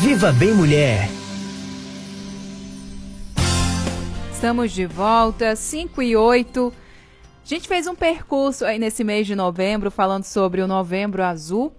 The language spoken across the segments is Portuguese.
Viva Bem Mulher! Estamos de volta, 5 e 8. A gente fez um percurso aí nesse mês de novembro, falando sobre o Novembro Azul.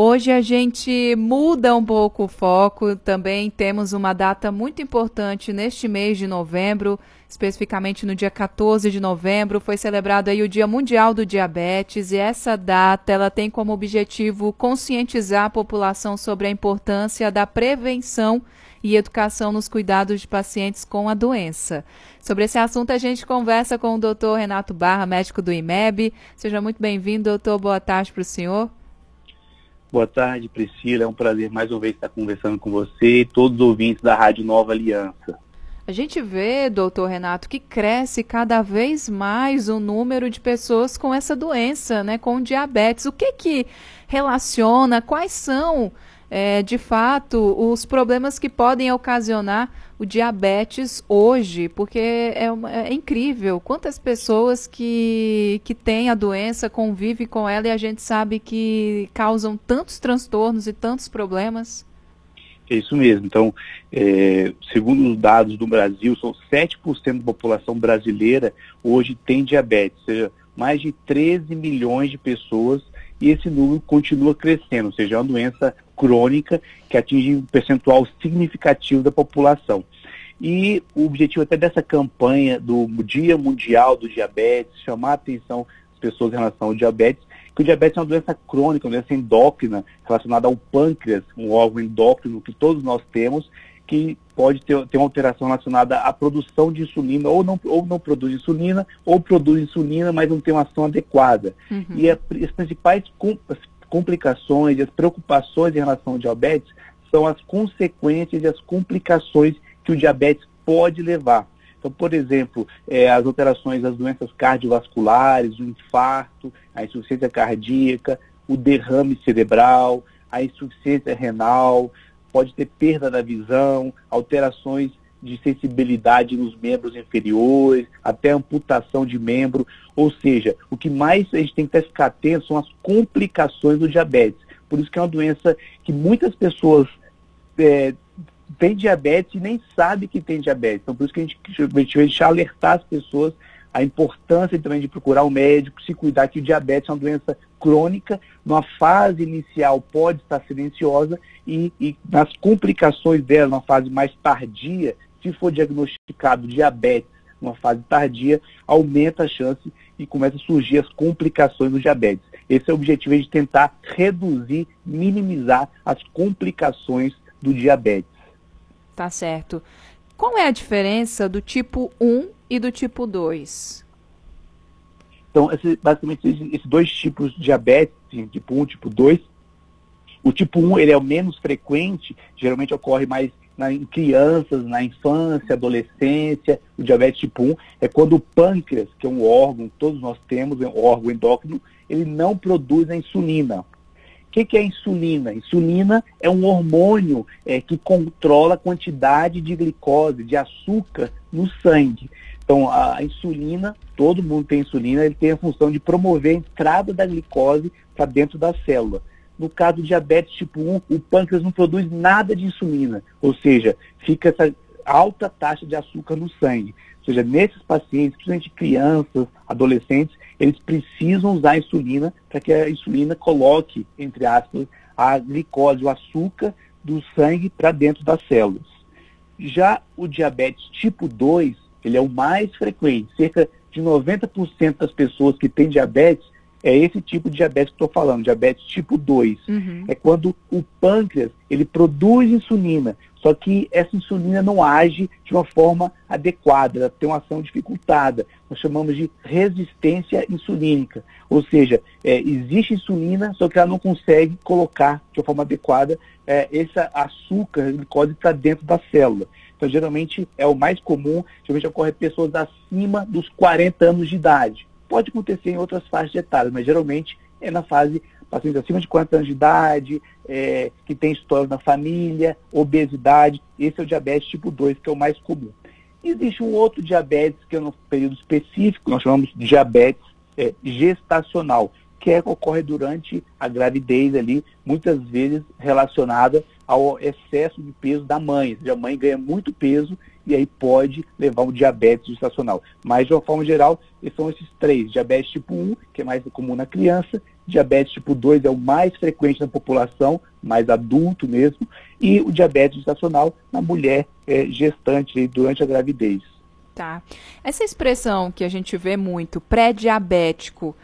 Hoje a gente muda um pouco o foco, também temos uma data muito importante neste mês de novembro, especificamente no dia 14 de novembro, foi celebrado aí o Dia Mundial do Diabetes e essa data ela tem como objetivo conscientizar a população sobre a importância da prevenção e educação nos cuidados de pacientes com a doença. Sobre esse assunto, a gente conversa com o doutor Renato Barra, médico do IMEB. Seja muito bem-vindo, doutor. Boa tarde para o senhor. Boa tarde, Priscila. É um prazer mais uma vez estar conversando com você e todos os ouvintes da Rádio Nova Aliança. A gente vê, doutor Renato, que cresce cada vez mais o número de pessoas com essa doença, né, com diabetes. O que que relaciona? Quais são, é, de fato, os problemas que podem ocasionar o diabetes hoje? Porque é, é incrível quantas pessoas que, que têm a doença convivem com ela e a gente sabe que causam tantos transtornos e tantos problemas. É isso mesmo. Então, é, segundo os dados do Brasil, são 7% da população brasileira hoje tem diabetes, ou seja, mais de 13 milhões de pessoas e esse número continua crescendo, ou seja, é uma doença crônica que atinge um percentual significativo da população. E o objetivo até dessa campanha do Dia Mundial do Diabetes, chamar a atenção das pessoas em relação ao diabetes, que o diabetes é uma doença crônica, uma doença endócrina, relacionada ao pâncreas, um órgão endócrino que todos nós temos, que pode ter, ter uma alteração relacionada à produção de insulina, ou não, ou não produz insulina, ou produz insulina, mas não tem uma ação adequada. Uhum. E a, as principais complicações e as preocupações em relação ao diabetes são as consequências e as complicações que o diabetes pode levar. Então, por exemplo, é, as alterações das doenças cardiovasculares, o infarto, a insuficiência cardíaca, o derrame cerebral, a insuficiência renal, pode ter perda da visão, alterações de sensibilidade nos membros inferiores, até amputação de membro. Ou seja, o que mais a gente tem que ficar atento são as complicações do diabetes. Por isso que é uma doença que muitas pessoas é, tem diabetes e nem sabe que tem diabetes. Então, por isso que a gente, a gente vai alertar as pessoas a importância também de procurar o um médico, se cuidar que o diabetes é uma doença crônica, numa fase inicial pode estar silenciosa e, e nas complicações dela, numa fase mais tardia, se for diagnosticado diabetes numa fase tardia, aumenta a chance e começa a surgir as complicações do diabetes. Esse é o objetivo de tentar reduzir, minimizar as complicações do diabetes. Tá certo. Qual é a diferença do tipo 1 e do tipo 2? Então, esse, basicamente, esses dois tipos de diabetes, tipo 1 e tipo 2, o tipo 1 ele é o menos frequente, geralmente ocorre mais na, em crianças, na infância, adolescência. O diabetes tipo 1 é quando o pâncreas, que é um órgão, todos nós temos, é um órgão endócrino, ele não produz a insulina. O que, que, é insulina? Insulina é um hormônio é, que controla a quantidade de glicose, de açúcar no sangue. Então, a insulina, todo mundo tem insulina, ele tem a função de promover a entrada da glicose para dentro da célula. No caso do diabetes tipo 1, o pâncreas não produz nada de insulina, ou seja, fica essa alta taxa de açúcar no sangue. Ou seja, nesses pacientes, principalmente crianças, adolescentes, eles precisam usar a insulina para que a insulina coloque, entre aspas, a glicose, o açúcar do sangue para dentro das células. Já o diabetes tipo 2, ele é o mais frequente. Cerca de 90% das pessoas que têm diabetes é esse tipo de diabetes que estou falando, diabetes tipo 2. Uhum. É quando o pâncreas ele produz insulina, só que essa insulina não age de uma forma adequada, ela tem uma ação dificultada. Nós chamamos de resistência insulínica. Ou seja, é, existe insulina, só que ela não consegue colocar de uma forma adequada é, esse açúcar, glicose para dentro da célula. Então, geralmente, é o mais comum, geralmente ocorre em pessoas acima dos 40 anos de idade. Pode acontecer em outras faixas de mas geralmente é na fase pacientes acima de 40 anos de idade, é, que tem história na família, obesidade. Esse é o diabetes tipo 2, que é o mais comum. Existe um outro diabetes que é no período específico, nós chamamos de diabetes é, gestacional, que é, ocorre durante a gravidez ali, muitas vezes relacionada ao excesso de peso da mãe. Seja, a mãe ganha muito peso e aí pode levar um diabetes gestacional. Mas, de uma forma geral, são esses três. Diabetes tipo 1, que é mais comum na criança, diabetes tipo 2 é o mais frequente na população, mais adulto mesmo, e o diabetes gestacional na mulher é, gestante durante a gravidez. Tá. Essa expressão que a gente vê muito, pré-diabético,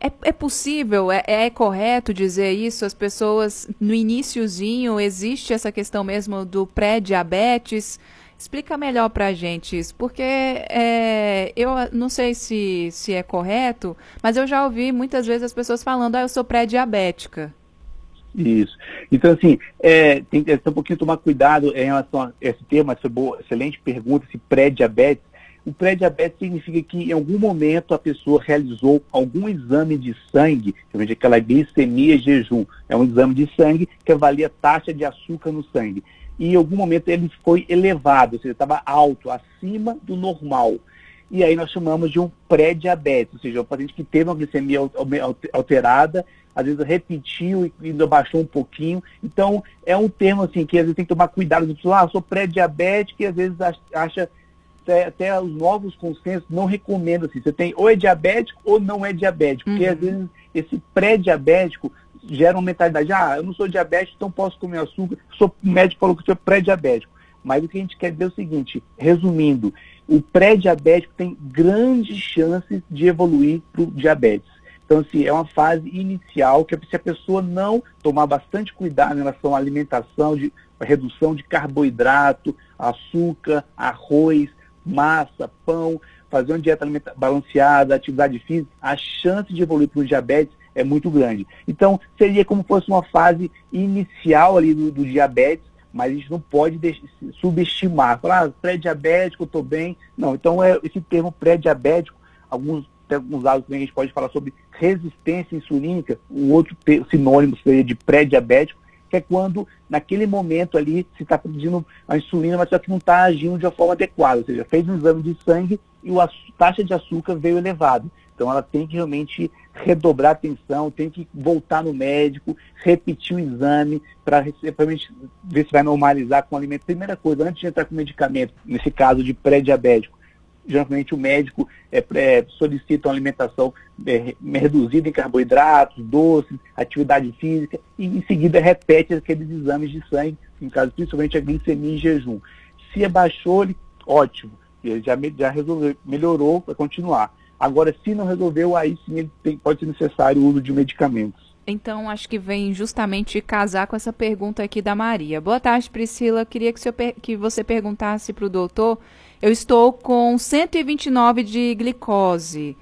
é, é, possível, é, é, correto dizer isso? As pessoas, no iníciozinho, existe essa questão mesmo do pré-diabetes? Explica melhor para a gente isso, porque é, eu não sei se, se é correto, mas eu já ouvi muitas vezes as pessoas falando, ah, eu sou pré-diabética. Isso. Então, assim, é, tem que um pouquinho tomar cuidado em relação a esse tema, essa boa, excelente pergunta, esse pré-diabetes. O pré-diabetes significa que em algum momento a pessoa realizou algum exame de sangue, de aquela glicemia jejum. É um exame de sangue que avalia a taxa de açúcar no sangue e em algum momento ele foi elevado, ou seja, estava alto, acima do normal. E aí nós chamamos de um pré-diabetes, ou seja, o paciente que teve uma glicemia alterada, às vezes repetiu e ainda baixou um pouquinho. Então, é um termo assim que às vezes tem que tomar cuidado, de ah, sou pré-diabético e às vezes acha até, até, os novos consensos não recomendam assim, você tem ou é diabético ou não é diabético, uhum. porque às vezes esse pré-diabético gera uma mentalidade, ah, eu não sou diabético, então posso comer açúcar. O médico falou que sou pré-diabético. Mas o que a gente quer dizer é o seguinte, resumindo, o pré-diabético tem grandes chances de evoluir para o diabetes. Então, assim, é uma fase inicial que se a pessoa não tomar bastante cuidado em relação à alimentação, de redução de carboidrato, açúcar, arroz, massa, pão, fazer uma dieta balanceada, atividade física, a chance de evoluir para o diabetes é muito grande. Então, seria como fosse uma fase inicial ali do, do diabetes, mas a gente não pode subestimar, falar, ah, pré-diabético, estou bem. Não, então é esse termo pré-diabético, alguns, alguns dados também a gente pode falar sobre resistência insulínica, um outro sinônimo seria de pré-diabético, que é quando, naquele momento ali, se está produzindo a insulina, mas só que não está agindo de uma forma adequada, ou seja, fez um exame de sangue e a taxa de açúcar veio elevada. Então ela tem que realmente redobrar atenção, tem que voltar no médico, repetir o exame para ver se vai normalizar com o alimento. Primeira coisa, antes de entrar com medicamento, nesse caso de pré-diabético, geralmente o médico é, é, solicita uma alimentação é, reduzida em carboidratos, doces, atividade física, e em seguida repete aqueles exames de sangue, em caso principalmente a glicemia em jejum. Se abaixou, ele, ótimo, ele já, já resolveu, melhorou, vai continuar. Agora, se não resolveu, aí sim tem, pode ser necessário o uso de medicamentos. Então, acho que vem justamente casar com essa pergunta aqui da Maria. Boa tarde, Priscila. Queria que, que você perguntasse para o doutor. Eu estou com 129 de glicose.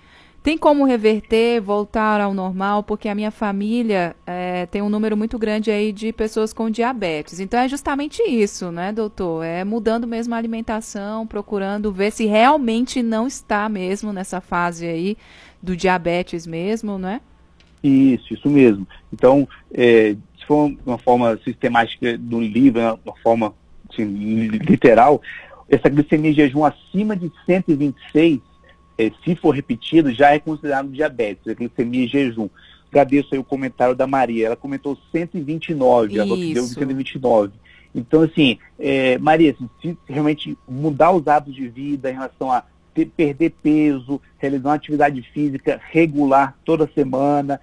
Tem como reverter, voltar ao normal? Porque a minha família é, tem um número muito grande aí de pessoas com diabetes. Então é justamente isso, né, doutor? É mudando mesmo a alimentação, procurando ver se realmente não está mesmo nessa fase aí do diabetes mesmo, né? Isso, isso mesmo. Então, é, se for uma forma sistemática do livro, né, uma forma assim, literal, essa glicemia de jejum acima de 126 é, se for repetido, já é considerado diabetes, a glicemia em jejum. Agradeço aí o comentário da Maria. Ela comentou 129, ela deu 129. Então, assim, é, Maria, assim, se realmente mudar os hábitos de vida em relação a ter, perder peso, realizar uma atividade física regular toda semana,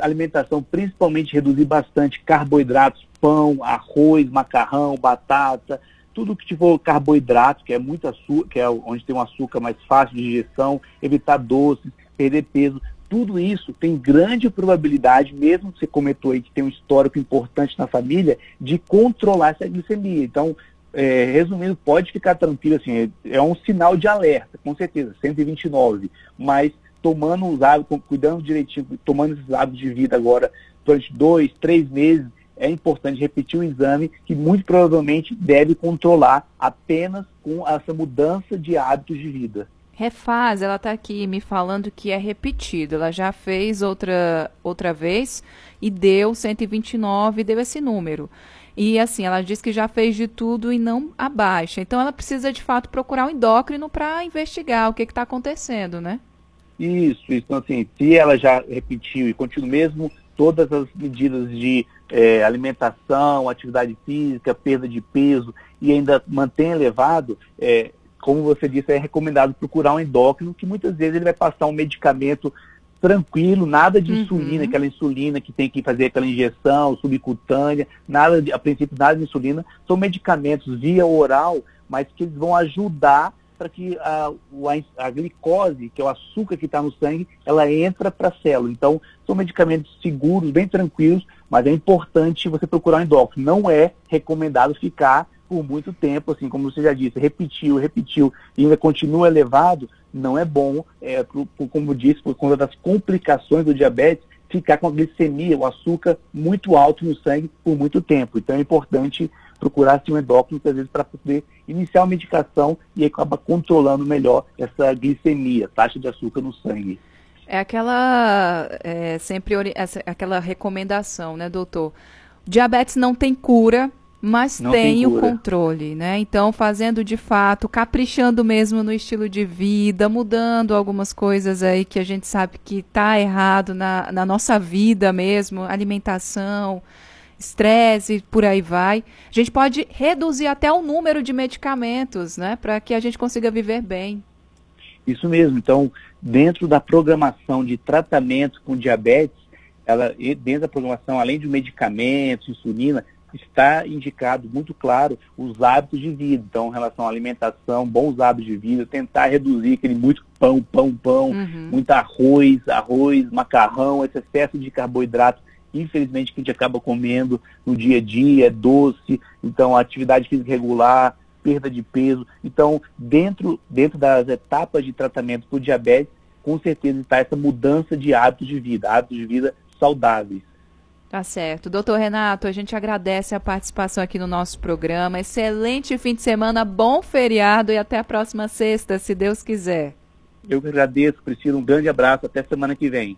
alimentação, principalmente reduzir bastante carboidratos, pão, arroz, macarrão, batata, tudo que tiver carboidrato, que é muito açúcar, que é onde tem um açúcar mais fácil de digestão, evitar doces, perder peso, tudo isso tem grande probabilidade, mesmo que você comentou aí que tem um histórico importante na família, de controlar essa glicemia. Então, é, resumindo, pode ficar tranquilo, assim, é, é, um sinal de alerta, com certeza, 129, mas tomando os hábitos, cuidando direitinho, tomando esses hábitos de vida agora durante dois, três meses, é importante repetir o exame que muito provavelmente deve controlar apenas com essa mudança de hábitos de vida. Refaz, ela está aqui me falando que é repetido. Ela já fez outra, outra vez e deu 129, deu esse número. E assim, ela diz que já fez de tudo e não abaixa. Então ela precisa de fato procurar um endócrino para investigar o que está acontecendo, né? Isso, então assim, se ela já repetiu e continua mesmo todas as medidas de é, alimentação, atividade física, perda de peso e ainda mantém elevado, é, como você disse, é recomendado procurar um endócrino, que muitas vezes ele vai passar um medicamento tranquilo, nada de uhum. insulina, aquela insulina que tem que fazer aquela injeção subcutânea, nada de, a princípio nada de insulina, são medicamentos via oral, mas que eles vão ajudar para que a, a, glicose, que é o açúcar que está no sangue, ela entra para a célula. Então, são medicamentos seguros, bem tranquilos, mas é importante você procurar um endócrino. Não é recomendado ficar por muito tempo, assim como você já disse, repetiu, repetiu e ainda continua elevado, não é bom, é, por, por, como disse, por conta das complicações do diabetes, ficar com a glicemia, o açúcar muito alto no sangue por muito tempo. Então é importante procurar um endócrino, às vezes, para poder iniciar a medicação e acaba controlando melhor essa glicemia, taxa de açúcar no sangue. É aquela é, sempre essa, aquela recomendação, né, doutor? Diabetes não tem cura, mas tem, tem o controle, né? Então, fazendo de fato, caprichando mesmo no estilo de vida, mudando algumas coisas aí que a gente sabe que está errado na, na nossa vida mesmo, alimentação, estresse, por aí vai. A gente pode reduzir até o número de medicamentos, né? Para que a gente consiga viver bem. Isso mesmo. Então, dentro da programação de tratamento com diabetes, ela, dentro da programação, além de medicamentos, insulina, está indicado muito claro os hábitos de vida. Então, em relação à alimentação, bons hábitos de vida, tentar reduzir aquele muito pão, pão, pão, uhum. muito arroz, arroz, macarrão, esse excesso de carboidrato, infelizmente, que a gente acaba comendo no dia a dia, é doce, então atividade física regular, perda de peso. Então, dentro, dentro das etapas de tratamento por diabetes, com certeza está essa mudança de hábitos de vida, hábitos de vida saudáveis. Tá certo. Doutor Renato, a gente agradece a participação aqui no nosso programa. Excelente fim de semana, bom feriado e até a próxima sexta, se Deus quiser. Eu que agradeço, Priscila. Um grande abraço. Até semana que vem.